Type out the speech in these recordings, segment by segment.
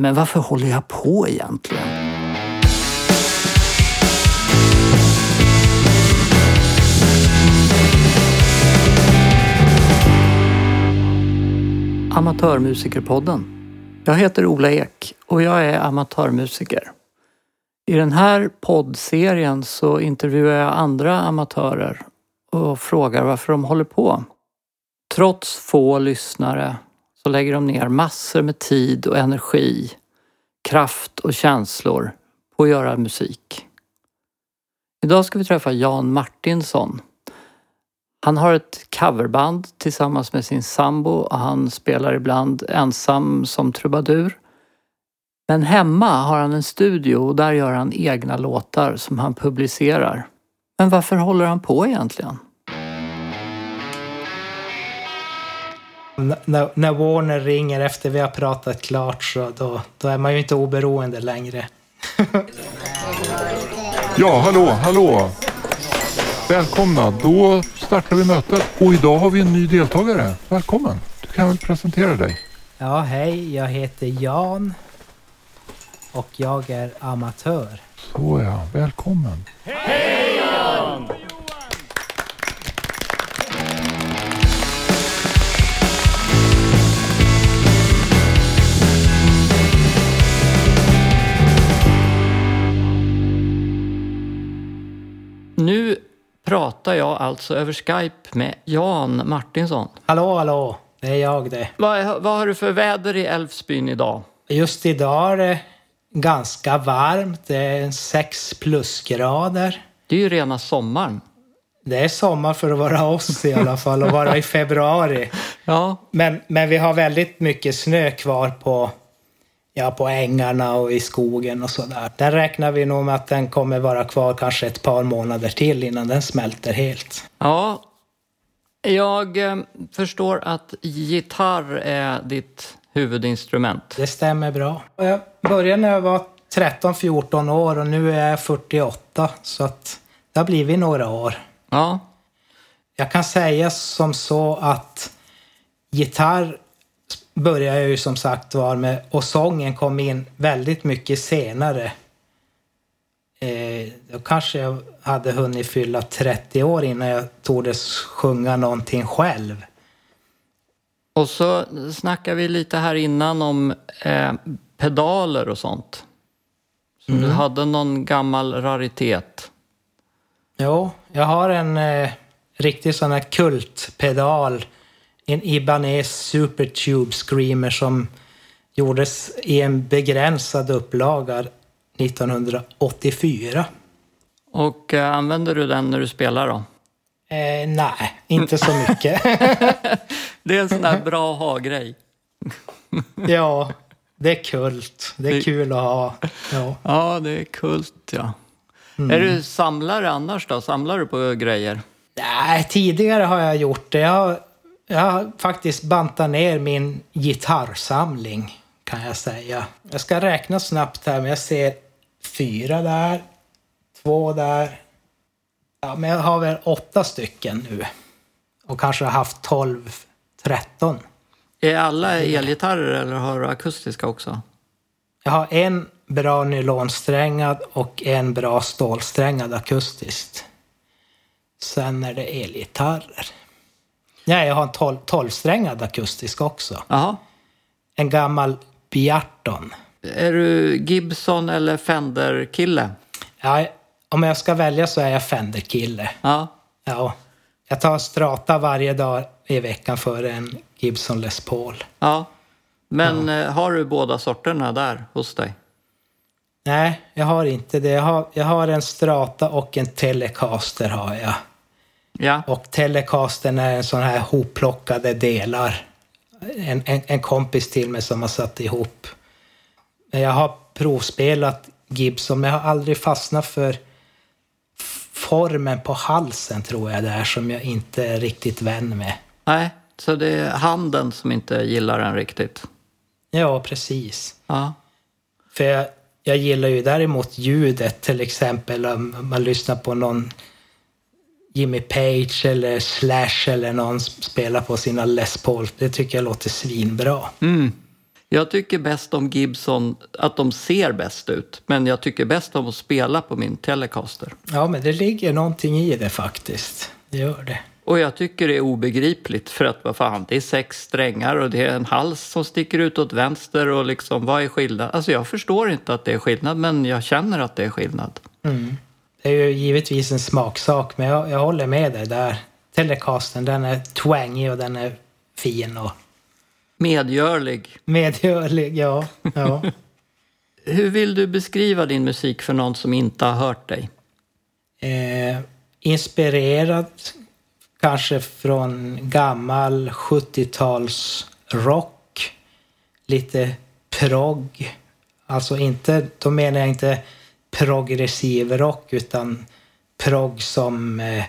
Men varför håller jag på egentligen? Amatörmusikerpodden. Jag heter Ola Ek och jag är amatörmusiker. I den här poddserien så intervjuar jag andra amatörer och frågar varför de håller på. Trots få lyssnare så lägger de ner massor med tid och energi, kraft och känslor på att göra musik. Idag ska vi träffa Jan Martinsson. Han har ett coverband tillsammans med sin sambo och han spelar ibland ensam som trubadur. Men hemma har han en studio och där gör han egna låtar som han publicerar. Men varför håller han på egentligen? När, när Warner ringer efter vi har pratat klart så då, då är man ju inte oberoende längre. Ja, hallå, hallå. Välkomna. Då startar vi mötet. Och idag har vi en ny deltagare. Välkommen. Du kan väl presentera dig. Ja, hej. Jag heter Jan. Och jag är amatör. Så ja, välkommen. Nu pratar jag alltså över Skype med Jan Martinsson. Hallå, hallå. Det är jag det. Vad, vad har du för väder i Älvsbyn idag? Just idag är det ganska varmt. Det är 6 plusgrader. Det är ju rena sommaren. Det är sommar för att vara oss i alla fall och vara i februari. Ja, Men, men vi har väldigt mycket snö kvar på, ja, på ängarna och i skogen och sådär. Där räknar vi nog med att den kommer vara kvar kanske ett par månader till innan den smälter helt. ja. Jag eh, förstår att gitarr är ditt huvudinstrument. Det stämmer bra. Jag började när jag var 13-14 år och nu är jag 48 så att det har blivit några år. Ja, Jag kan säga som så att gitarr började jag ju som sagt var med och sången kom in väldigt mycket senare. Eh, då kanske jag hade hunnit fylla 30 år innan jag tordes sjunga någonting själv. och så snackar vi lite här innan om eh, pedaler och sånt. Så du hade någon gammal raritet. Jo, jag har en eh, riktig sån här kultpedal. En Ibanez Supertube Screamer som gjordes i en begränsad upplaga 1984. Och eh, använder du den när du spelar då? Eh, nej, inte så mycket. Det är en sån där bra ha-grej. ja, det är kult. Det är kul att ha. Ja. Ja, det är kult ja. Är du samlare annars då? Samlar du på grejer? Nej, tidigare har jag gjort det. Jag jag har faktiskt bantat ner min gitarrsamling, kan jag säga. Jag ska räkna snabbt här, men jag ser fyra där, två där. Ja, men jag har väl åtta stycken nu. Och kanske har haft 12, 13. Är alla elgitarrer eller har du akustiska också? Jag har en bra nylonsträngad och en bra stålsträngad akustiskt. Sen är det elgitarrer. Nej, jag har en 12, 12-strängad akustisk också. Jaha. En gammal Biarton. Är du Gibson eller Fender-kille? Ja, om jag ska välja så är jag Fender-kille. Ja. Ja. Jag tar strata varje dag i veckan för en Gibson Les Paul. ja. Men eh, har du båda sorterna där hos dig? Nej, jag har inte det. Jag har, jag har en strata och en Telecaster har jag. Ja. Och Telecastern är en sån här hopplockade delar. En, en, en kompis till mig som har satt ihop. Jag har provspelat Gibson, men jag har aldrig fastnat för formen på halsen tror jag det är som jag inte är riktigt vän med. Nej, så det är handen som inte gillar den riktigt. Ja, precis. Ja. För jag, jag gillar ju däremot ljudet, till exempel om man lyssnar på någon Jimmy Page eller Slash eller någon spelar på sina Les Paul. Det tycker jag låter svinbra. Mm. Jag tycker bäst om Gibson, att de ser bäst ut. Men jag tycker bäst om att spela på min Telecaster. Ja, men det ligger någonting i det faktiskt. Det gör det. Och jag tycker det är obegripligt för att vad fan, det är sex strängar och det är en hals som sticker ut åt vänster och liksom vad är skillnad? Alltså jag förstår inte att det är skillnad men jag känner att det är skillnad. Mm. Det är ju givetvis en smaksak men jag, jag håller med dig där. Telecasten den är twangig och den är fin och Medgörlig. medgörlig. Ja, ja. Hur vill du beskriva din musik för någon som inte har hört dig? Eh, inspirerad kanske från gammal 70-tals rock. Lite progg. Alltså inte, då menar jag inte progressiv rock utan progg som eh,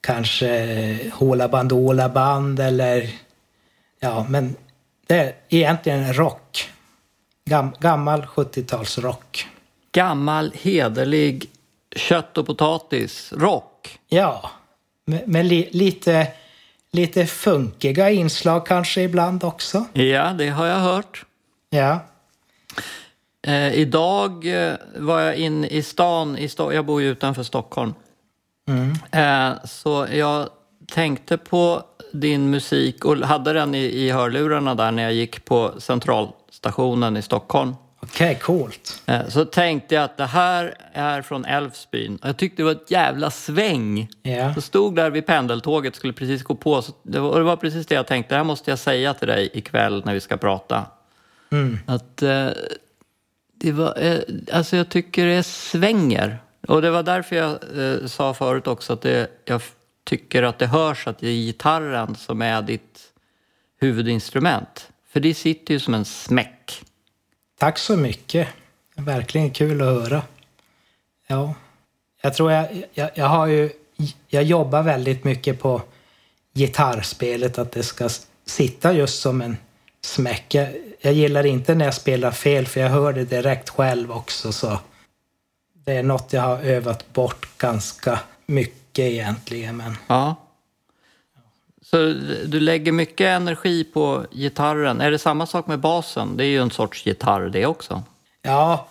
kanske Hoola Bandoola Band eller ja, men det är egentligen rock. Gam, gammal 70-talsrock. Gammal, hederlig, kött och potatis, rock. Ja, med li, lite, lite funkiga inslag kanske ibland också. Ja, det har jag hört. Ja, Eh, idag eh, var jag inne i stan, i Sto- jag bor ju utanför Stockholm. Eh, så jag tänkte på din musik och hade den i, i hörlurarna där när jag gick på centralstationen i Stockholm. okej, coolt. Eh, så tänkte jag att det här är från Älvsbyn. Jag tyckte det var ett jävla sväng. Ja, Jag stod där vid pendeltåget, skulle precis gå på. Så det, var, och det var precis det jag tänkte, det här måste jag säga till dig ikväll när vi ska prata. Mm. Att eh, det var, eh, alltså jag tycker det svänger. Och det var därför jag eh, sa förut också att det, jag tycker att det hörs att det är gitarren som är ditt huvudinstrument. För det sitter ju som en smäck. tack så mycket. Verkligen kul att höra. Ja, jag tror jag, jag, jag har ju, jag jobbar väldigt mycket på gitarrspelet, att det ska sitta just som en smäck. Jag, jag gillar inte när jag spelar fel, för jag hör det direkt själv också. Så det är något jag har övat bort ganska mycket egentligen. Men Ja. Så du lägger mycket energi på gitarren. Är det samma sak med basen? Det är ju en sorts gitarr det också. Ja,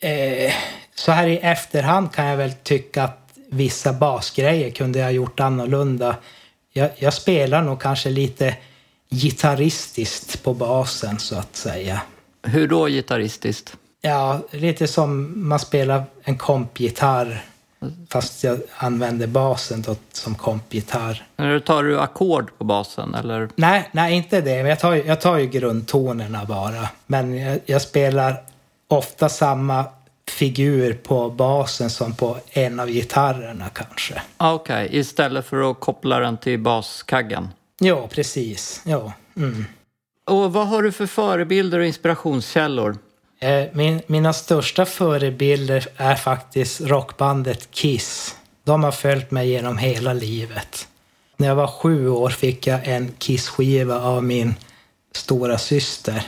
eh, så här i efterhand kan jag väl tycka att vissa basgrejer kunde jag ha gjort annorlunda. Jag, jag spelar nog kanske lite gitarristiskt på basen så att säga. Hur då gitarristiskt? Ja, lite som man spelar en kompgitarr fast jag använder basen då som kompgitarr. Eller tar du ackord på basen? Eller? Nej, nej, inte det. Jag tar, jag tar ju grundtonerna bara. Men jag, jag spelar ofta samma figur på basen som på en av gitarrerna kanske. Ah, Okej, istället för att koppla den till baskaggen. Jo, precis. Jo. Mm. Och vad har du för förebilder och inspirationskällor? Eh, Min, mina största förebilder är faktiskt rockbandet Kiss. De har följt mig genom hela livet. När jag var sju år fick jag en Kiss-skiva av min stora syster.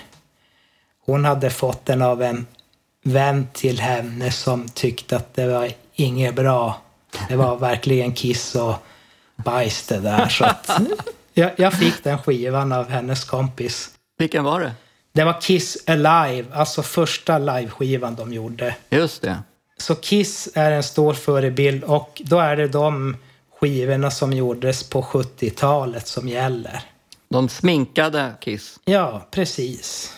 Hon hade fått den av en vän till henne som tyckte att det var inget bra. Det var verkligen Kiss och bajs det där. Så att jag, jag fick den skivan av hennes kompis. Vilken var det? Det var Kiss Alive, alltså första liveskivan de gjorde. Just det. Så Kiss är en stor förebild och då är det de skivorna som gjordes på 70-talet som gäller. De sminkade Kiss. Ja, precis.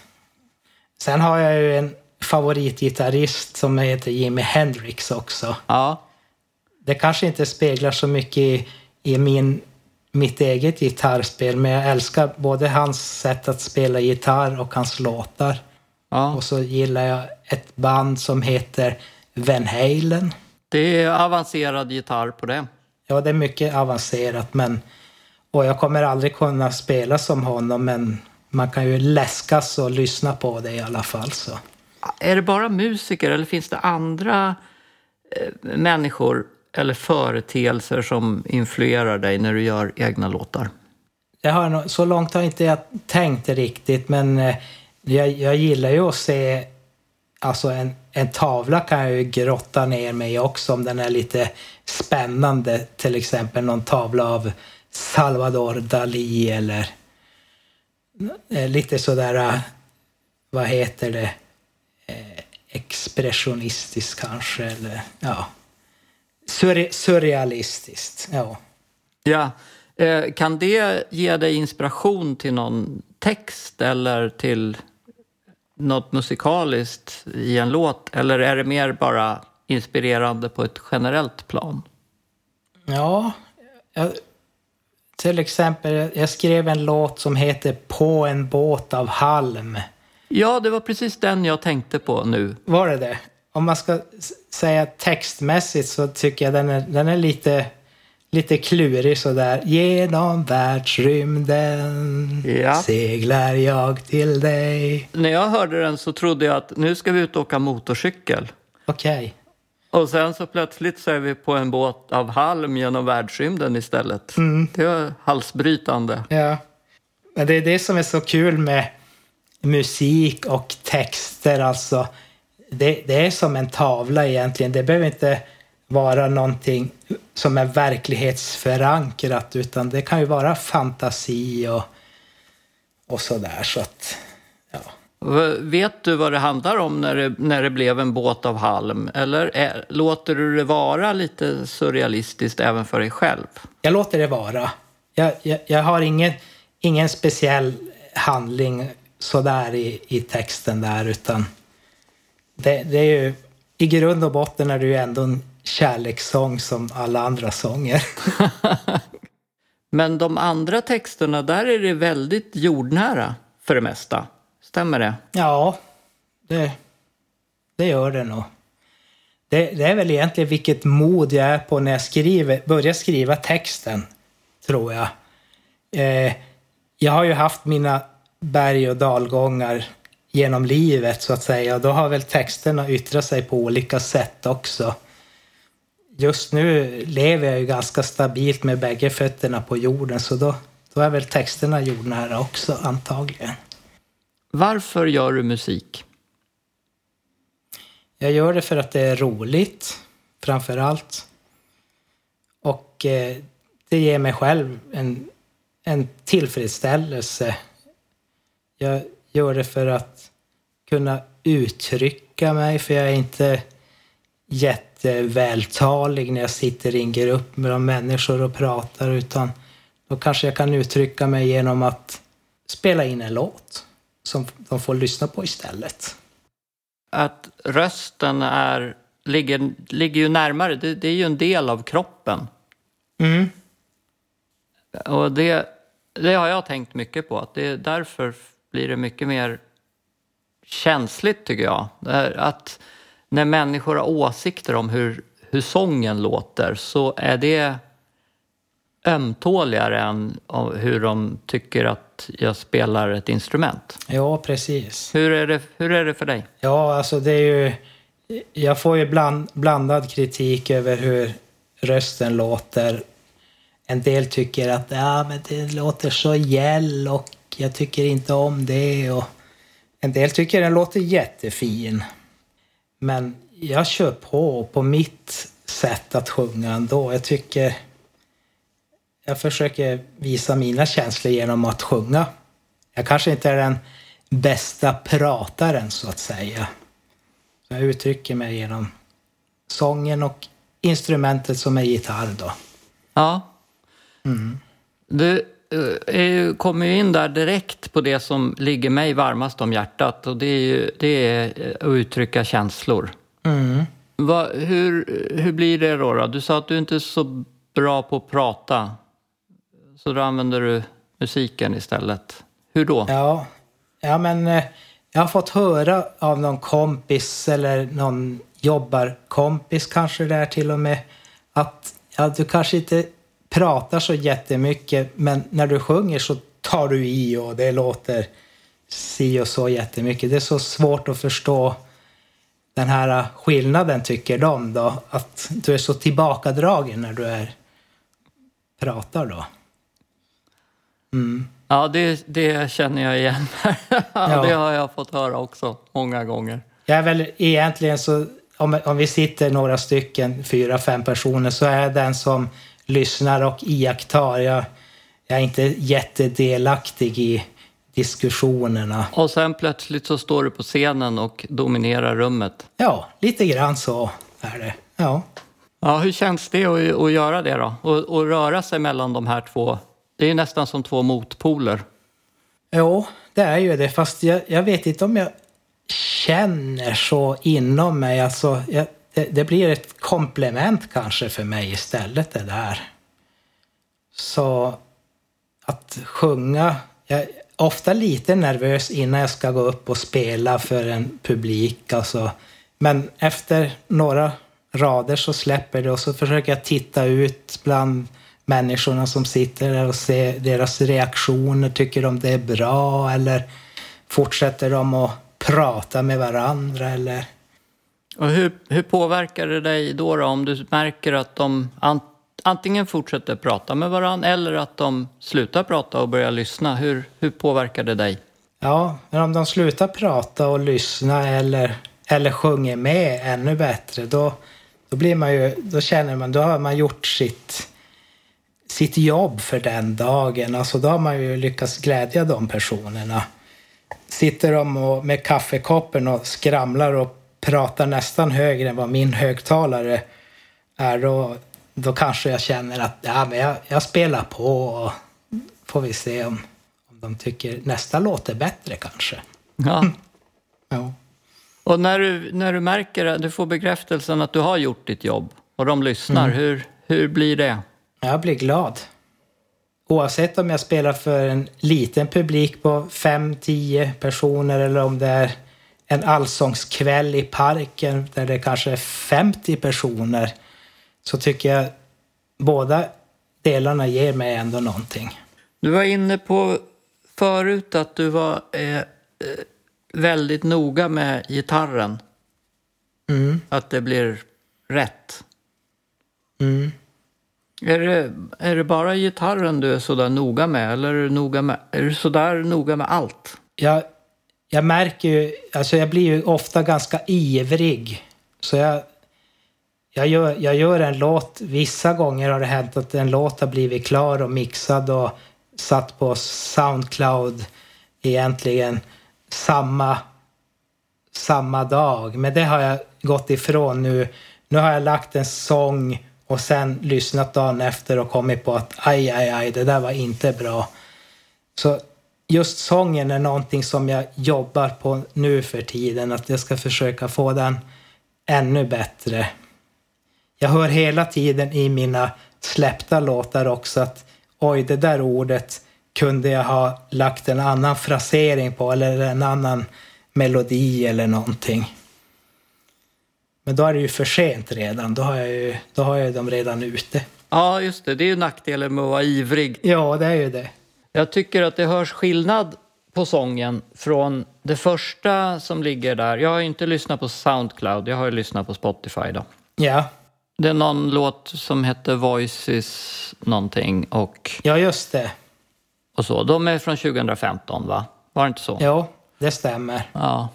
Sen har jag ju en favoritgitarrist som heter Jimi Hendrix också. Ja, Det kanske inte speglar så mycket i, i min, mitt eget gitarrspel men jag älskar både hans sätt att spela gitarr och hans låtar. ja. Och så gillar jag ett band som heter Van Halen. Det är avancerad gitarr på det. Ja, det är mycket avancerat men och jag kommer aldrig kunna spela som honom men man kan ju läskas och lyssna på det i alla fall. Så. Är det bara musiker eller finns det andra eh, människor eller företeelser som influerar dig när du gör egna låtar? Jag har, så långt har inte jag tänkt riktigt men eh, jag, jag gillar ju att se Alltså en, en tavla kan jag ju grotta ner mig i också om den är lite spännande. Till exempel någon tavla av Salvador Dalí eller eh, lite sådär eh, vad heter det, expressionistisk kanske, eller ja, Surre surrealistiskt. Ja. Ja. Eh, kan det ge dig inspiration till någon text eller till något musikaliskt i en låt? Eller är det mer bara inspirerande på ett generellt plan? Ja, jag, till exempel, jag skrev en låt som heter På en båt av halm. Ja, det var precis den jag tänkte på nu. Var det det? Om man ska säga textmässigt så tycker jag den är, den är lite, lite klurig sådär. Genom världsrymden Ja. seglar jag till dig. När jag hörde den så trodde jag att nu ska vi ut och åka motorcykel. Okej. Och sen så plötsligt så är vi på en båt av halm genom världsrymden istället. Det var halsbrytande. Ja. Men det är det som är så kul med musik och texter. Alltså, det, det är som en tavla egentligen. Det behöver inte vara någonting som är verklighetsförankrat utan det kan ju vara fantasi och, och sådär. Så att, ja. Vet du vad det handlar om när det, när det blev en båt av halm? Eller är, låter du det vara lite surrealistiskt även för dig själv? Jag låter det vara. Jag, jag, jag har ingen, ingen speciell handling sådär i, i texten där utan det, det är ju i grund och botten är det ju ändå en kärlekssång som alla andra sånger. Men de andra texterna, där är det väldigt jordnära för det mesta. Stämmer det? Ja, det, det gör det nog. Det, det är väl egentligen vilket mod jag är på när jag skriver, börjar skriva texten, tror jag. Eh, jag har ju haft mina berg och dalgångar genom livet så att säga. Och då har väl texterna yttrat sig på olika sätt också. Just nu lever jag ju ganska stabilt med bägge fötterna på jorden så då, då är väl texterna jordnära också antagligen. Varför gör du musik? Jag gör det för att det är roligt, framför allt. Och eh, det ger mig själv en, en tillfredsställelse. Jag gör det för att kunna uttrycka mig, för jag är inte jättevältalig när jag sitter i en grupp med de människor och pratar, utan då kanske jag kan uttrycka mig genom att spela in en låt som de får lyssna på istället. Att rösten är, ligger, ligger ju närmare, det, det är ju en del av kroppen. Mm. Och det, det har jag tänkt mycket på. Att det är därför blir det mycket mer känsligt tycker jag. Att när människor har åsikter om hur, hur sången låter så är det ömtåligare än hur de tycker att jag spelar ett instrument. Ja, precis. Hur är det, hur är det för dig? Ja, alltså det är ju... Jag får ju bland, blandad kritik över hur rösten låter. En del tycker att ja, men det låter så gäll och jag tycker inte om det. Och en del tycker den låter jättefin. Men jag kör på på mitt sätt att sjunga ändå. Jag tycker... Jag försöker visa mina känslor genom att sjunga. Jag kanske inte är den bästa prataren så att säga. Så jag uttrycker mig genom sången och instrumentet som är gitarr då. Ja. Du eh, är ju, kommer ju in där direkt på det som ligger mig varmast om hjärtat och det är, ju, det är eh, att uttrycka känslor. Mm. Va, hur, hur blir det då, då? Du sa att du inte är så bra på att prata. Så då använder du musiken istället. Hur då? Ja, ja men eh, jag har fått höra av någon kompis eller någon jobbarkompis kanske där till och med att ja, du kanske inte pratar så jättemycket men när du sjunger så tar du i och det låter si och så jättemycket. Det är så svårt att förstå den här skillnaden tycker de då. Att du är så tillbakadragen när du är pratar då. Ja, det, det känner jag igen. Ja. Det har jag fått höra också många gånger. Jag är väl egentligen så, om, om vi sitter några stycken, fyra, fem personer, så är jag den som lyssnar och iakttar. Jag, jag är inte jättedelaktig i diskussionerna. Och sen plötsligt så står du på scenen och dominerar rummet. Ja, lite grann så är det. Ja. Ja, hur känns det att, att göra det då? Och, och röra sig mellan de här två? Det är ju nästan som två motpoler. Jo, det är ju det. Fast jag, jag vet inte om jag känner så inom mig. Alltså, jag, det, det, blir ett komplement kanske för mig istället det där. Så att sjunga. Jag är ofta lite nervös innan jag ska gå upp och spela för en publik. Alltså. Men efter några rader så släpper det och så försöker jag titta ut bland människorna som sitter där och se deras reaktioner. Tycker de det är bra eller fortsätter de att prata med varandra eller? Och hur, hur påverkar det dig då, då om du märker att de antingen fortsätter prata med varandra eller att de slutar prata och börjar lyssna? Hur, hur påverkar det dig? Ja, men om de slutar prata och lyssna eller, eller sjunger med ännu bättre, då, då blir man ju, då känner man, då har man gjort sitt, sitt jobb för den dagen. Alltså då har man ju lyckats glädja de personerna. Sitter de och, med kaffekoppen och skramlar och pratar nästan högre än vad min högtalare är, då, då kanske jag känner att ja, men jag, jag spelar på och får vi se om, om de tycker nästa låt är bättre kanske. Ja. ja. Och när du, när du märker att du får bekräftelsen att du har gjort ditt jobb och de lyssnar, mm. hur, hur blir det? Jag blir glad. Oavsett om jag spelar för en liten publik på 5-10 personer eller om det är en allsångskväll i parken där det kanske är 50 personer så tycker jag båda delarna ger mig ändå någonting. Du var inne på förut att du var eh, eh väldigt noga med gitarren. Mm. Att det blir rätt. Mm. Är det, är det bara gitarren du är sådär noga med eller är du, noga med, är du sådär noga med allt? Jag, jag märker ju, alltså jag blir ju ofta ganska ivrig. Så jag, jag, gör, jag gör en låt, vissa gånger har det hänt att en låt har blivit klar och mixad och satt på Soundcloud egentligen samma, samma dag. Men det har jag gått ifrån nu. Nu har jag lagt en sång och sen lyssnat dagen efter och kommit på att aj, aj, aj, det där var inte bra. Så just sången är någonting som jag jobbar på nu för tiden, att jag ska försöka få den ännu bättre. Jag hör hela tiden i mina släppta låtar också att oj, det där ordet kunde jag ha lagt en annan frasering på eller en annan melodi eller någonting. Men då är det ju för sent redan. Då har jag ju, då har jag dem redan ute. Ja, just det. Det är ju nackdelen med att vara ivrig. Ja, det är ju det. Jag tycker att det hörs skillnad på sången från det första som ligger där. Jag har ju inte lyssnat på Soundcloud, jag har ju lyssnat på Spotify då. Ja. Det är någon låt som heter Voices någonting och... Ja, just det. Och så. De är från 2015 va? Var det inte så? Jo, det stämmer. Ja.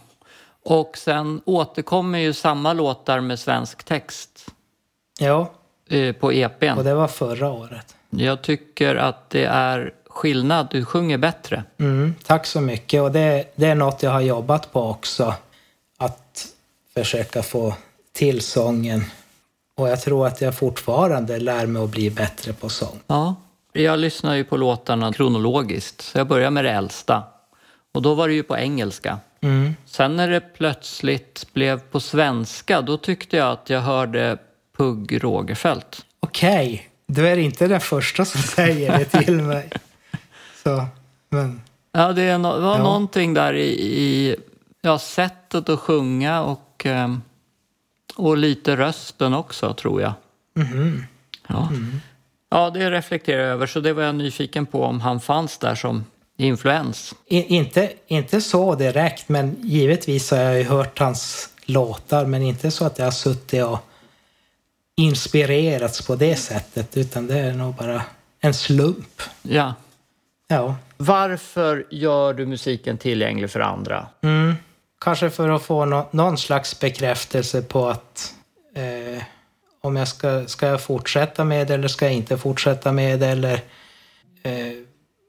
Och sen återkommer ju samma låtar med svensk text. Ja. Eh, på EPn. Och det var förra året. Jag tycker att det är skillnad. Du sjunger bättre. Mm, tack så mycket. Och det, det är något jag har jobbat på också. Att försöka få till sången. Och jag tror att jag fortfarande lär mig att bli bättre på sång. Ja, jag lyssnar ju på låtarna kronologiskt. Så jag börjar med det äldsta. Och då var det ju på engelska. Mm. Sen när det plötsligt blev på svenska, då tyckte jag att jag hörde Pugh Rogefeldt. Okej, okay. du är inte den första som säger det till mig. Så, men... Ja, det var ja. någonting där i, i ja, sättet att sjunga och, ehm, och lite rösten också, tror jag. Mm. Ja. Mm. ja, det reflekterar jag över, så det var jag nyfiken på om han fanns där som influens. I, inte, inte så direkt, men givetvis har jag ju hört hans låtar, men inte så att jag har suttit och inspirerats på det sättet, utan det är nog bara en slump. Ja. Ja. Varför gör du musiken tillgänglig för andra? Mm. Kanske för att få no någon slags bekräftelse på att eh, om jag ska, ska jag fortsätta med det eller ska jag inte fortsätta med det eller eh,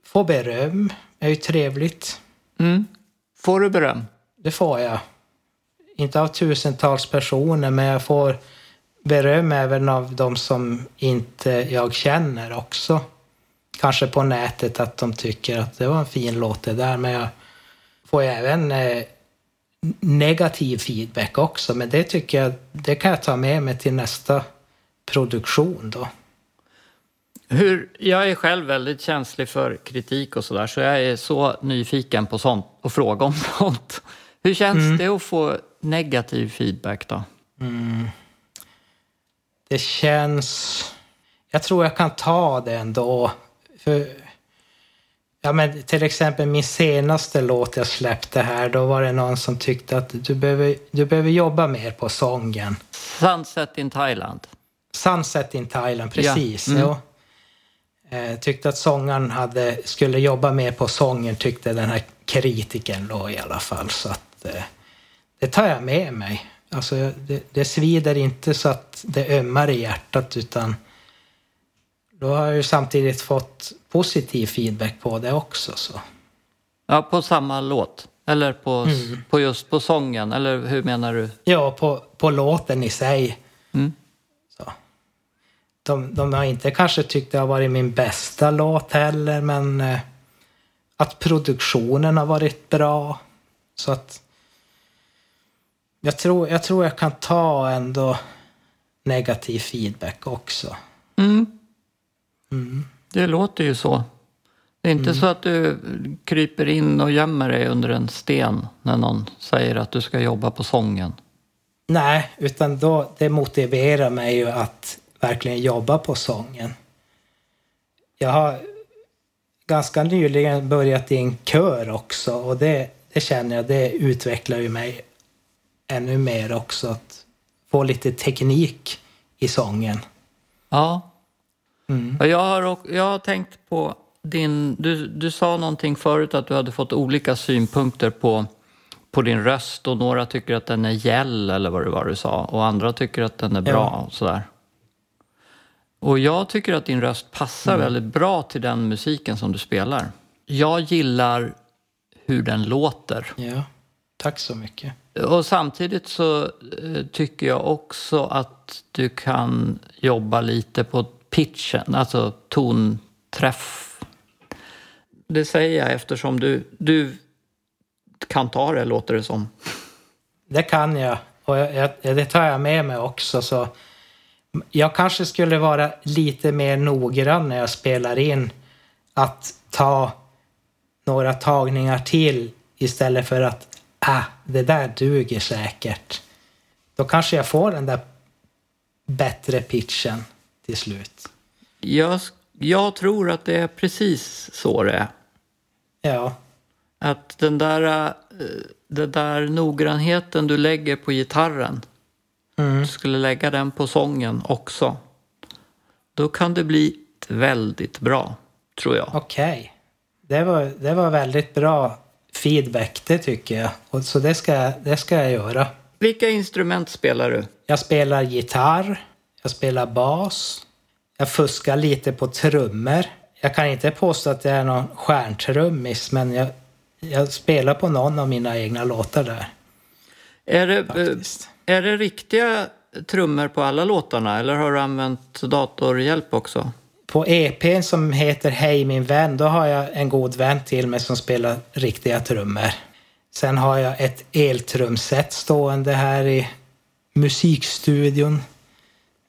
få beröm är ju trevligt. Mm. Får du beröm? Det får jag. Inte av tusentals personer, men jag får beröm även av de som inte jag känner också. Kanske på nätet att de tycker att det var en fin låt det där, men jag får ju även eh, negativ feedback också. Men det tycker jag, det kan jag ta med mig till nästa produktion då. Hur, jag är själv väldigt känslig för kritik och sådär så jag är så nyfiken på sånt och fråga om sånt. Hur känns Mm. det att få negativ feedback då? Det känns... Jag tror jag kan ta det ändå. För, ja, men till exempel min senaste låt jag släppte här, då var det någon som tyckte att du behöver, du behöver jobba mer på sången. Sunset in Thailand. Sunset in Thailand, precis. Ja, mm. jo. Eh, tyckte att sångaren hade, skulle jobba mer på sången, tyckte den här kritiken då i alla fall. Så att, eh, det tar jag med mig. Alltså, det, det svider inte så att det ömmar i hjärtat utan då har jag ju samtidigt fått positiv feedback på det också. Så. Ja, på samma låt? Eller på, Mm. på just på sången? Eller hur menar du? Ja, på, på låten i sig. Mm. Så. De, de har inte kanske tyckt det har varit min bästa låt heller, men eh, att produktionen har varit bra. Så att jag tror, jag tror jag kan ta ändå negativ feedback också. Mm. Det låter ju så. Det är inte Mm. så att du kryper in och gömmer dig under en sten när någon säger att du ska jobba på sången. Nej, utan då, det motiverar mig ju att verkligen jobba på sången. Jag har ganska nyligen börjat i en kör också och det, det känner jag, det utvecklar ju mig ännu mer också. Att få lite teknik i sången. Ja. Mm. Ja, Jag har, jag har tänkt på din... Du, du sa någonting förut att du hade fått olika synpunkter på, på din röst och några tycker att den är gäll eller vad det var du sa och andra tycker att den är bra Ja. och sådär. Och jag tycker att din röst passar Mm. väldigt bra till den musiken som du spelar. Jag gillar hur den låter. Ja, tack så mycket. Och samtidigt så eh, tycker jag också att du kan jobba lite på pitchen, alltså tonträff. Det säger jag eftersom du, du kan ta det, låter det som. Det kan jag och jag, jag, det tar jag med mig också. Så jag kanske skulle vara lite mer noggrann när jag spelar in. Att ta några tagningar till istället för att ah, det där duger säkert. Då kanske jag får den där bättre pitchen till slut. Jag, jag tror att det är precis så det är. Ja, Att den där, eh, den där noggrannheten du lägger på gitarren, mm. du skulle lägga den på sången också. Då kan det bli väldigt bra, tror jag. okej. Det, var, det var väldigt bra feedback, det tycker jag. Och så det ska, det ska jag göra. Vilka instrument spelar du? Jag spelar gitarr, jag spelar bas, jag fuskar lite på trummor. Jag kan inte påstå att jag är någon stjärntrummis, men jag, jag spelar på någon av mina egna låtar där. Är det, Faktiskt. eh, är det riktiga trummor på alla låtarna eller har du använt datorhjälp också? På EPn som heter Hej min vän, då har jag en god vän till mig som spelar riktiga trummor. Sen har jag ett eltrumset stående här i musikstudion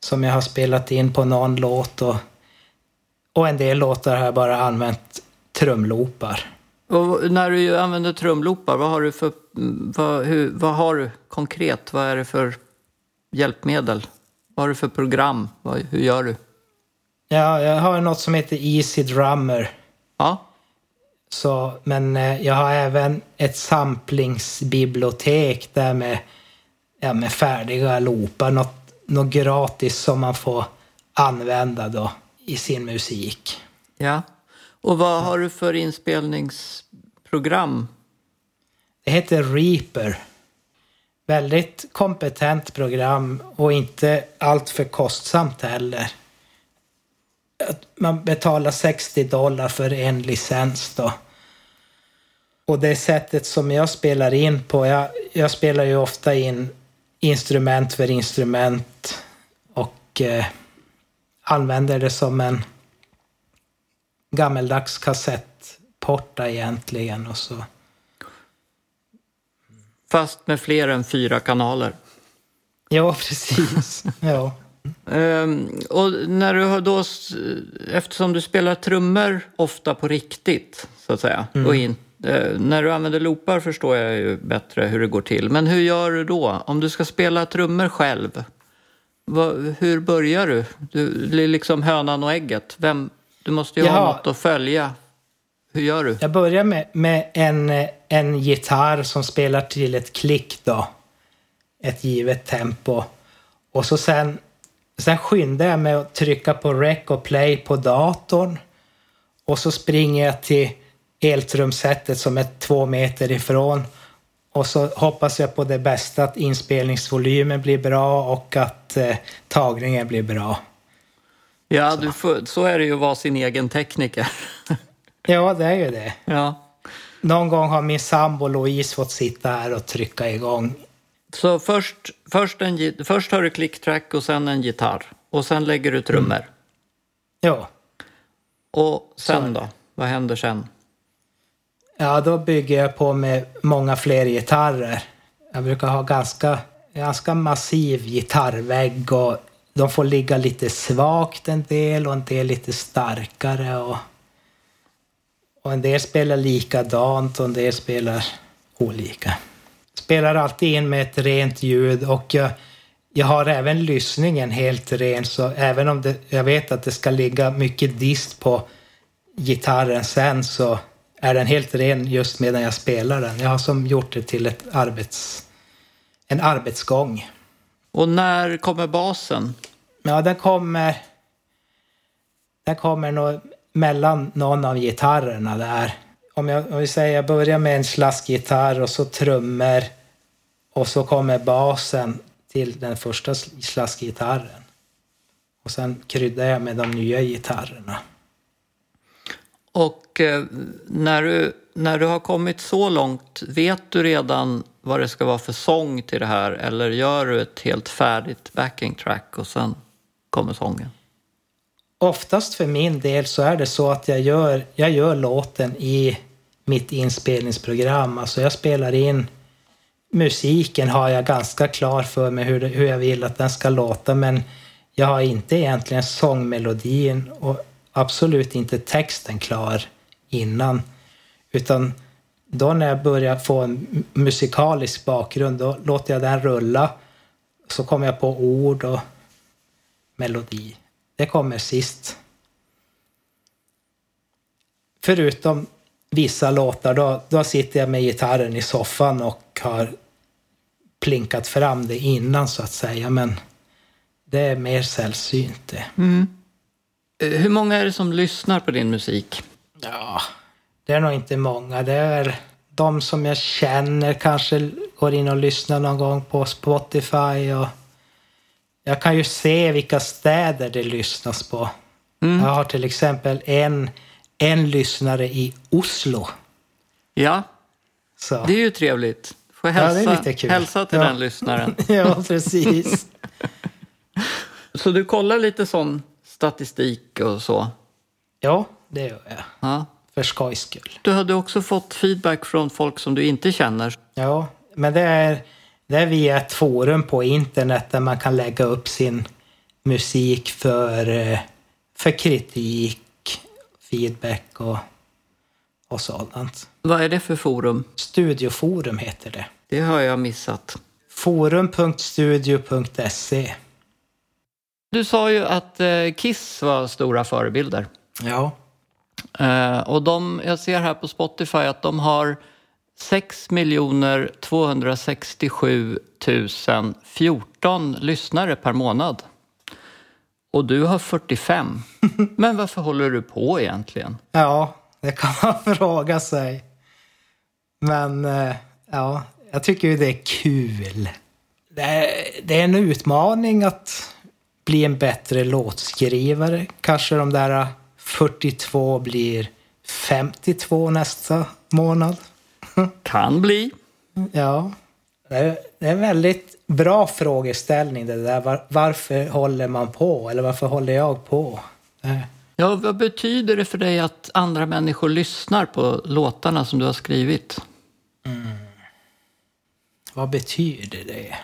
som jag har spelat in på någon låt och, och en del låtar har jag bara använt trumloopar. Och när du använder trumloopar, vad har du för... Vad, hur, vad har du konkret? Vad är det för hjälpmedel? Vad har du för program? Vad, hur gör du? Ja, jag har något som heter Easy Drummer. Ja, Så, men eh, jag har även ett samplingsbibliotek där med, ja, med färdiga loopar. Något, något gratis som man får använda då i sin musik. ja. Och vad har du för inspelningsprogram? Det heter Reaper. Väldigt kompetent program och inte allt för kostsamt heller. Man betalar 60 dollar för en licens då. Och det sättet som jag spelar in på, jag, jag spelar ju ofta in instrument för instrument och eh, använder det som en gammeldags kassettporta egentligen. Och så. Fast med fler än fyra kanaler. Ja, precis. ja. Ehm, och när du har då, eftersom du spelar trummor ofta på riktigt, så att säga, och in, eh, när du använder loopar förstår jag ju bättre hur det går till. Men hur gör du då? Om du ska spela trummor själv, vad, hur börjar du? du? Det är liksom hönan och ägget. Vem, du måste ju ha Ja. något att följa. Hur gör du? Jag börjar med, med en, eh, en gitarr som spelar till ett klick då. Ett givet tempo. Och så sen, sen skyndar jag med att trycka på rec och play på datorn. Och så springer jag till eltrumsetet som är två meter ifrån. Och så hoppas jag på det bästa, att inspelningsvolymen blir bra och att eh, tagningen blir bra. Ja, du får, så är det ju att vara sin egen tekniker. Ja, det är ju det. ja. Någon gång har min sambo Louise fått sitta här och trycka igång Så först, först, en, först har du clicktrack och sen en gitarr. Och sen lägger du trummor. Ja. Och sen Så. då? Vad händer sen? Ja, då bygger jag på med många fler gitarrer. Jag brukar ha ganska, ganska massiv gitarrvägg och de får ligga lite svagt en del och en del lite starkare. Och, och en del spelar likadant och en del spelar olika. Spelar alltid in med ett rent ljud och jag, jag har även lyssningen helt ren så även om det, jag vet att det ska ligga mycket dist på gitarren sen så är den helt ren just medan jag spelar den. Jag har som gjort det till ett arbets, en arbetsgång. Och när kommer basen? Ja, den kommer... Den kommer nog mellan någon av gitarrerna där. Om jag, om vi säger jag börjar med en slaskgitarr och så trummor och så kommer basen till den första sl- slaskgitarren. Och sen kryddar jag med de nya gitarrerna. Och eh, när, du, när du har kommit så långt, vet du redan vad det ska vara för sång till det här? Eller gör du ett helt färdigt backing track och sen kommer sången? Oftast för min del så är det så att jag gör, jag gör låten i mitt inspelningsprogram. Alltså jag spelar in musiken har jag ganska klar för mig hur, det, hur jag vill att den ska låta men jag har inte egentligen sångmelodin och absolut inte texten klar innan. Utan då när jag börjar få en musikalisk bakgrund då låter jag den rulla. Så kommer jag på ord och melodi. Det kommer sist. Förutom vissa låtar, då, då sitter jag med gitarren i soffan och har plinkat fram det innan så att säga. Men det är mer sällsynt det. Mm. Hur många är det som lyssnar på din musik? Ja, det är nog inte många. Det är de som jag känner kanske går in och lyssnar någon gång på Spotify. Och jag kan ju se vilka städer det lyssnas på. Jag har till exempel en, en lyssnare i Oslo. Ja, Så. det är ju trevligt. Får jag Ja, det är hälsa, lite kul. hälsa till Ja. den lyssnaren. ja, precis. Så du kollar lite sån statistik och så? Ja, det gör jag. Ja. För skojs skull. Du hade också fått feedback från folk som du inte känner. Ja, men det är, det är via ett forum på internet där man kan lägga upp sin musik för, eh, för kritik, feedback och, och sådant. Vad är det för forum? Studioforum heter det. Det har jag missat. Forum.studio.se. Du sa ju att eh, Kiss var stora förebilder. Ja. Eh, och de, jag ser här på Spotify att de har 6 267 014 lyssnare per månad. Och du har 45. Men varför håller du på egentligen? Ja, det kan man fråga sig. Men eh, ja, jag tycker ju det är kul. Det är, det är en utmaning att bli en bättre låtskrivare. Kanske de där 42 blir 52 nästa månad. Kan bli. Ja. Det är, en väldigt bra frågeställning det där. Var, varför håller man på? Eller varför håller jag på? Ja, vad betyder det för dig att andra människor lyssnar på låtarna som du har skrivit? Vad betyder det?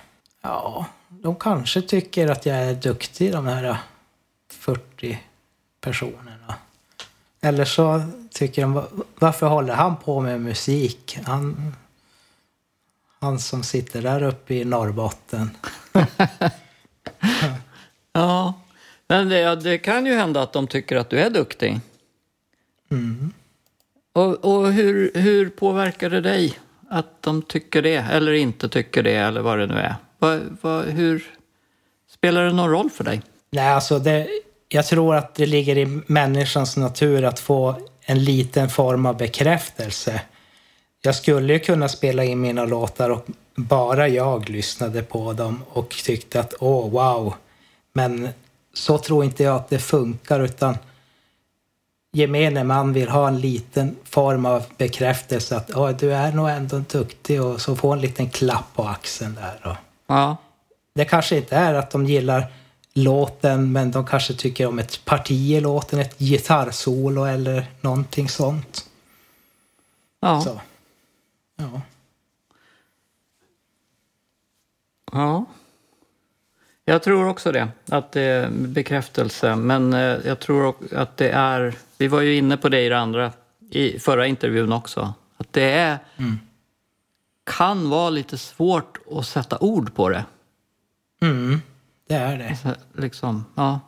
Ja, de kanske tycker att jag är duktig, de här 40 personerna. Eller så tycker de, "Va- varför håller han på med musik? Han, han som sitter där uppe i Norrbotten. Ja, men det, det kan ju hända att de tycker att du är duktig. Och, och hur, hur påverkar det dig att de tycker det eller inte tycker det eller vad det nu är? Vad, vad, hur Spelar det någon roll för dig? Nej, alltså det, jag tror att det ligger i människans natur att få en liten form av bekräftelse. Jag skulle ju kunna spela in mina låtar och bara jag lyssnade på dem och tyckte att åh, wow. Men så tror inte jag att det funkar utan gemene man vill ha en liten form av bekräftelse att oh, du är nog ändå duktig och så få en liten klapp på axeln där. Och Ja. det kanske inte är att de gillar låten men de kanske tycker om ett parti i låten, ett gitarrsolo eller någonting sånt. Ja. Så. Ja. ja. Jag tror också det, att det är bekräftelse. Men eh, jag tror att det är... Vi var ju inne på det i det andra, i förra intervjun också. Att det är, kan vara lite svårt att sätta ord på det. Mm, det är det. Så, Liksom, ja.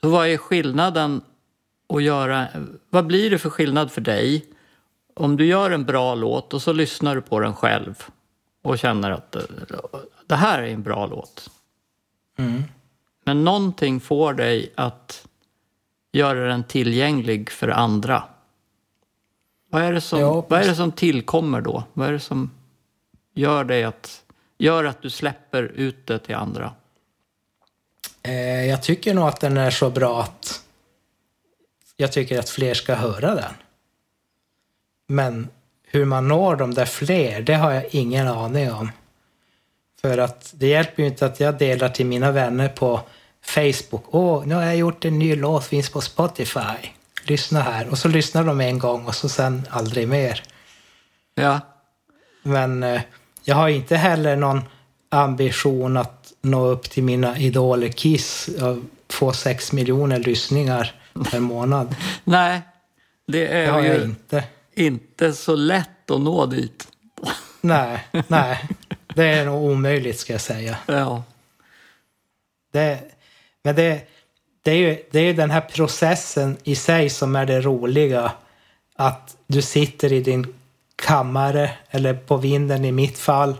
Så vad är skillnaden att göra... Vad blir det för skillnad för dig om du gör en bra låt och så lyssnar du på den själv och känner att det här är en bra låt. Mm. Men någonting får dig att göra den tillgänglig för andra. Vad är det som, Ja, vad är det som tillkommer då? Vad är det som gör, dig att, gör att du släpper ut det till andra? Eh, jag tycker nog att den är så bra att jag tycker att fler ska höra den. Men hur man når de där fler, det har jag ingen aning om. För att det hjälper ju inte att jag delar till mina vänner på Facebook. Åh, nu har jag gjort en ny låt, finns på Spotify. Lyssna här. Och så lyssnar de en gång och så sen aldrig mer. Ja, Men eh, jag har inte heller någon ambition att nå upp till mina idoler Kiss och få sex miljoner lyssningar per månad. nej. Det Det är jag ju inte. inte så lätt att nå dit. Nej, nej. Det är nog omöjligt ska jag säga. Ja, Det, men det, det, är ju, det är den här processen i sig som är det roliga. Att du sitter i din kammare, eller på vinden i mitt fall,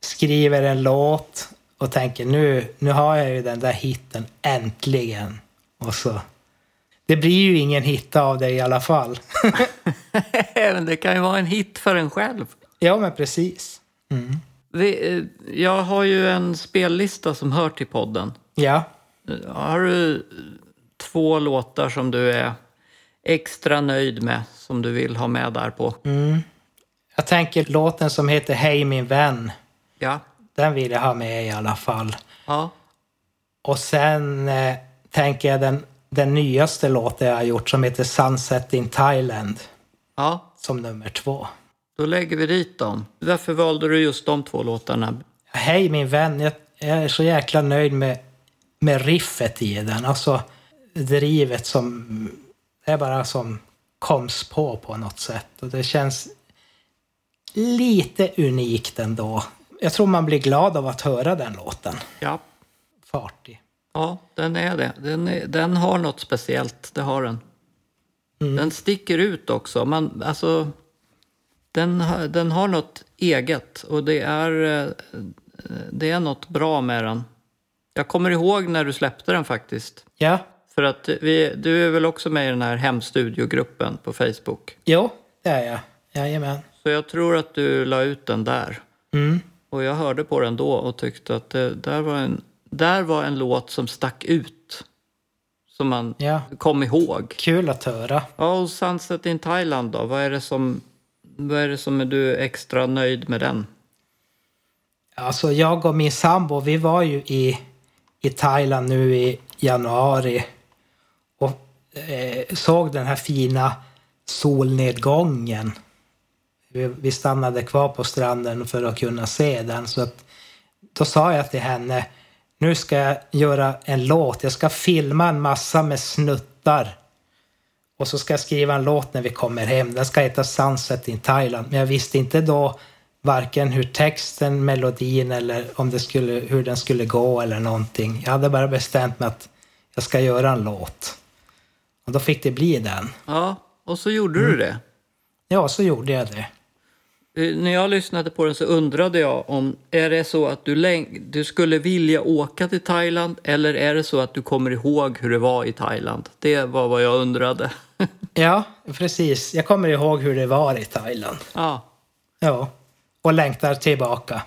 skriver en låt och tänker nu, nu har jag ju den där hitten, äntligen. Och så... Det blir ju ingen hit av det i alla fall. men det kan ju vara en hit för en själv. ja, men precis. Vi, eh, jag har ju en spellista som hör till podden. Ja. Har du två låtar som du är extra nöjd med, som du vill ha med där på? Jag tänker låten som heter Hej min vän. Ja. Den vill jag ha med i alla fall. Ja. Och sen eh, tänker jag den, den nyaste låten jag har gjort som heter Sunset in Thailand Ja, som nummer två. då lägger vi dit dem. Varför valde du just de två låtarna? Hej min vän, jag, jag är så jäkla nöjd med, med riffet i den. Alltså drivet som, är bara som koms på på något sätt. Och det känns lite unikt ändå. Jag tror man blir glad av att höra den låten. Ja, Fartig. ja den är det. Den, är, den har något speciellt, det har den. Den sticker ut också. Man, alltså, den, har- den har något eget och det är, eh, det är något bra med den. Jag kommer ihåg när du släppte den faktiskt. Ja, För att vi, du är väl också med i den här hemstudiogruppen på Facebook? jo, det är jag. Jajamän. Så jag tror att du la ut den där. Mm. Och jag hörde på den då och tyckte att det där var en, där var en låt som stack ut. som man Ja, kom ihåg. kul att höra. Ja, och Sunset in Thailand då? Vad är det som, vad är det som är du extra nöjd med den? Alltså jag och min sambo, vi var ju i, i Thailand nu i januari och eh, såg den här fina solnedgången. Vi, vi stannade kvar på stranden för att kunna se den. Så att, då sa jag till henne, nu ska jag göra en låt. Jag ska filma en massa med snuttar. Och så ska jag skriva en låt när vi kommer hem. Den ska heta Sunset in Thailand. Men jag visste inte då varken hur texten, melodin eller om det skulle, hur den skulle gå eller någonting. Jag hade bara bestämt mig att jag ska göra en låt. Och då fick det bli den. Ja, och så gjorde du det. Ja, så gjorde jag det. Eh, När jag lyssnade på den så undrade jag om är det så att du, läng- du skulle vilja åka till Thailand eller är det så att du kommer ihåg hur det var i Thailand? Det var vad jag undrade. Ja, precis. Jag kommer ihåg hur det var i Thailand. ja. Ja. Och längtar tillbaka.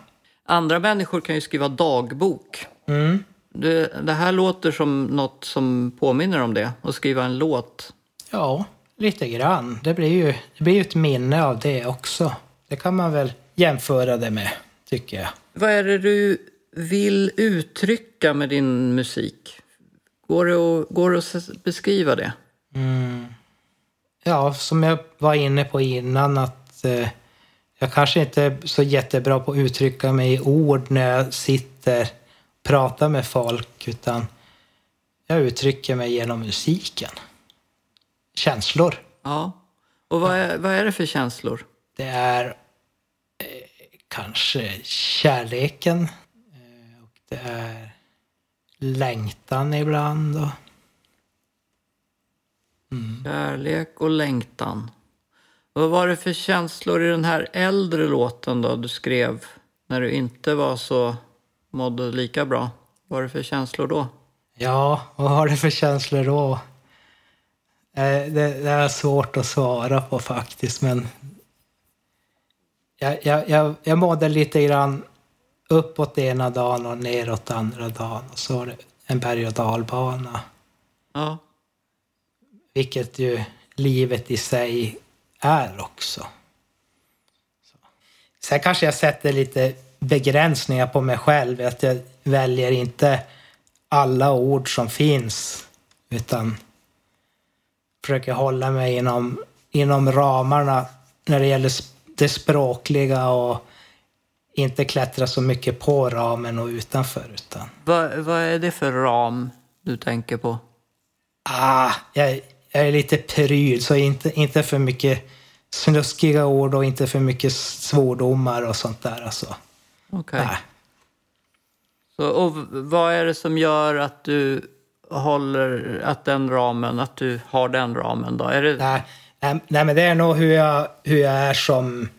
Andra människor kan ju skriva dagbok. Mm. Det, det här låter som något som påminner om det, att skriva en låt. Ja, lite grann. Det blir ju det blir ett minne av det också. Det kan man väl jämföra det med, tycker jag. Vad är det du vill uttrycka med din musik? Går det att, går det att beskriva det? Ja, som jag var inne på innan att eh, jag kanske inte är så jättebra på att uttrycka mig i ord när jag sitter och pratar med folk utan jag uttrycker mig genom musiken. Känslor. Ja. Och vad är, vad är det för känslor? Det är eh, kanske kärleken eh, och det är längtan ibland. Och, Kärlek och längtan. Vad var det för känslor i den här äldre låten då du skrev när du inte var så mådde lika bra? Vad var det för känslor då? Ja, vad har det för känslor då? Eh, Det, det är svårt att svara på faktiskt, men jag, jag, jag, jag mådde lite grann uppåt ena dagen och neråt andra dagen. Och så var det en berg och dalbana, Ja, vilket ju livet i sig är också. Så. Sen kanske jag sätter lite begränsningar på mig själv, att jag väljer inte alla ord som finns, utan försöker hålla mig inom, inom ramarna när det gäller det språkliga och inte klättra så mycket på ramen och utanför. Utan, vad, vad är det för ram du tänker på? ah, jag, jag är lite pryd, så inte, inte för mycket snuskiga ord och inte för mycket svordomar och sånt där. Alltså. Okej. Så, och vad är det som gör att du håller att den ramen, att du har den ramen då? Är det, nej, nej, men det är nog hur jag, hur jag är som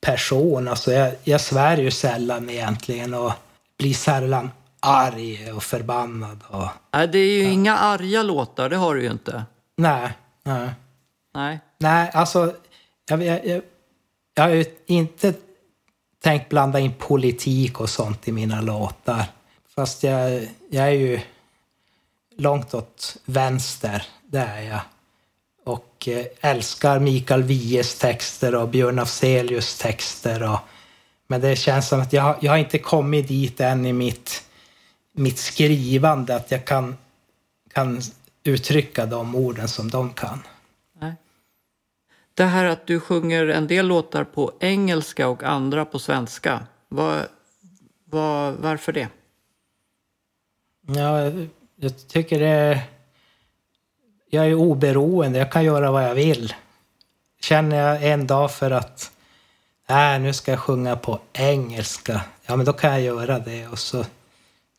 person. Alltså jag, jag svär ju sällan egentligen och blir sällan arg och förbannad. Och, nej, det är ju inga arga låtar, det har du ju inte. nej, nej. Nej. Nej, alltså jag, jag, jag, jag har ju inte tänkt blanda in politik och sånt i mina låtar. Fast jag, jag är ju långt åt vänster, det är jag. Och eh, älskar Mikael Wiehes texter och Björn Afzelius texter. Och, men det känns som att jag, jag har inte kommit dit än i mitt, mitt skrivande att jag kan, kan uttrycka de orden som de kan. Nej. Det här att du sjunger en del låtar på engelska och andra på svenska. Vad, vad, varför det? Ja, jag tycker det... Jag är oberoende, jag kan göra vad jag vill. Känner jag en dag för att äh, nu ska jag sjunga på engelska, ja men då kan jag göra det. Och så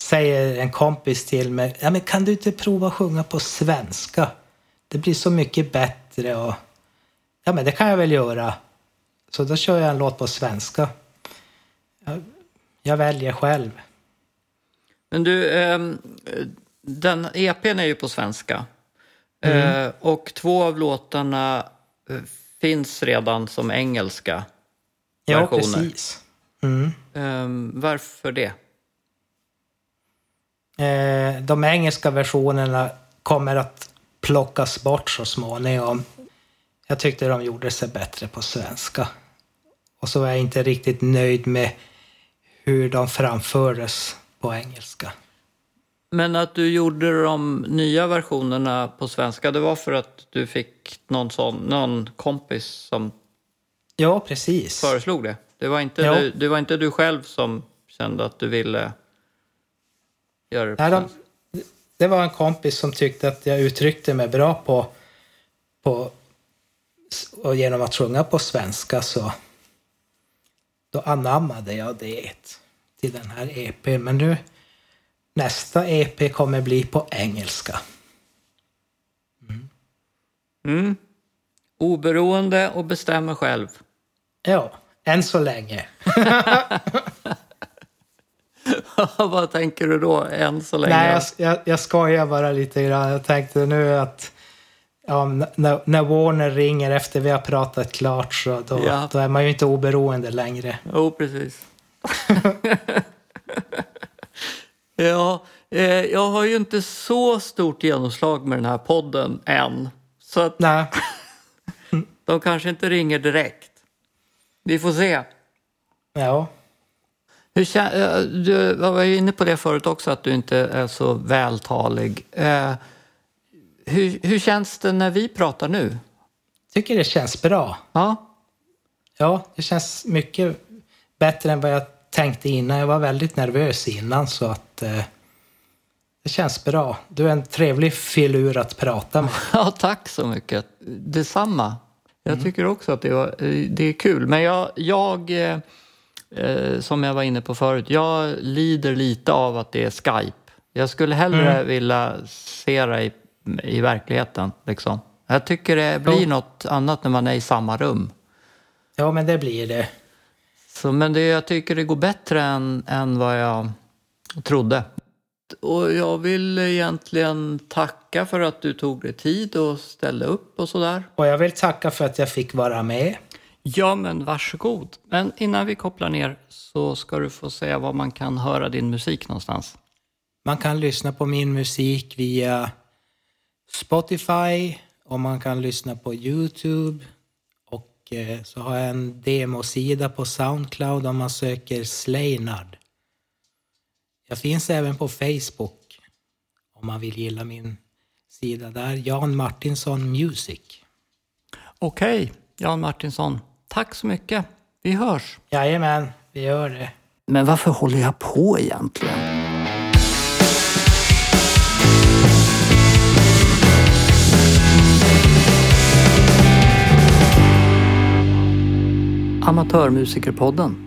säger en kompis till mig, ja men kan du inte prova att sjunga på svenska? Det blir så mycket bättre och ja men det kan jag väl göra. Så då kör jag en låt på svenska. Jag, jag väljer själv. Men du, ehm, den EPn är ju på svenska. Eh, och två av låtarna eh, finns redan som engelska Ja, versioner. precis. Mm. Ehm, varför det? Eh, de engelska versionerna kommer att plockas bort så småningom. Jag tyckte de gjorde sig bättre på svenska. Och så var jag inte riktigt nöjd med hur de framfördes på engelska. Men att du gjorde de nya versionerna på svenska, det var för att du fick någon, sån, någon kompis som Ja, precis. föreslog det? Det var, inte Ja. du, det var inte du själv som kände att du ville göra det de, det var en kompis som tyckte att jag uttryckte mig bra på, på och genom att sjunga på svenska så då anammade jag det till den här EP. Men nu nästa EP kommer bli på engelska. Mm. Oberoende och bestämmer själv. Ja, än så länge. Vad tänker du då, än så länge? Nej, jag, jag, jag skojar bara lite grann. Jag tänkte nu att ja, när, när Warner ringer efter vi har pratat klart så då, Ja. då är man ju inte oberoende längre. Jo, precis. ja, eh, jag har ju inte så stort genomslag med den här podden än. Så att Nej, de kanske inte ringer direkt. Vi får se. ja. Hur, eh, du var ju inne på det förut också, att du inte är så vältalig. Eh, hur, hur känns det när vi pratar nu? Tycker det känns bra. Ja, Ja, det känns mycket bättre än vad jag tänkte innan. Jag var väldigt nervös innan så att eh, det känns bra. Du är en trevlig filur att prata med. Ja, tack så mycket. Detsamma. Jag tycker också att det, var, eh, det är kul. Men jag, jag eh, som jag var inne på förut, jag lider lite av att det är Skype. Jag skulle hellre vilja se dig i, i verkligheten. Liksom. Jag tycker det blir Ja. något annat när man är i samma rum. Ja, men det blir det. Så, men det, jag tycker det går bättre än, än vad jag trodde. Och jag vill egentligen tacka för att du tog dig tid och ställde upp och sådär. Och jag vill tacka för att jag fick vara med. Ja, men varsågod. Men innan vi kopplar ner så ska du få säga var man kan höra din musik någonstans. Man kan lyssna på min musik via Spotify och man kan lyssna på Youtube. Och eh, så har jag en demosida på Soundcloud om man söker Slaynard. Jag finns även på Facebook om man vill gilla min sida där. Jan Martinsson Music. Okej, Jan Martinsson. Tack så mycket. Vi hörs. Jajamän, vi gör det. Men varför håller jag på egentligen? Amatörmusikerpodden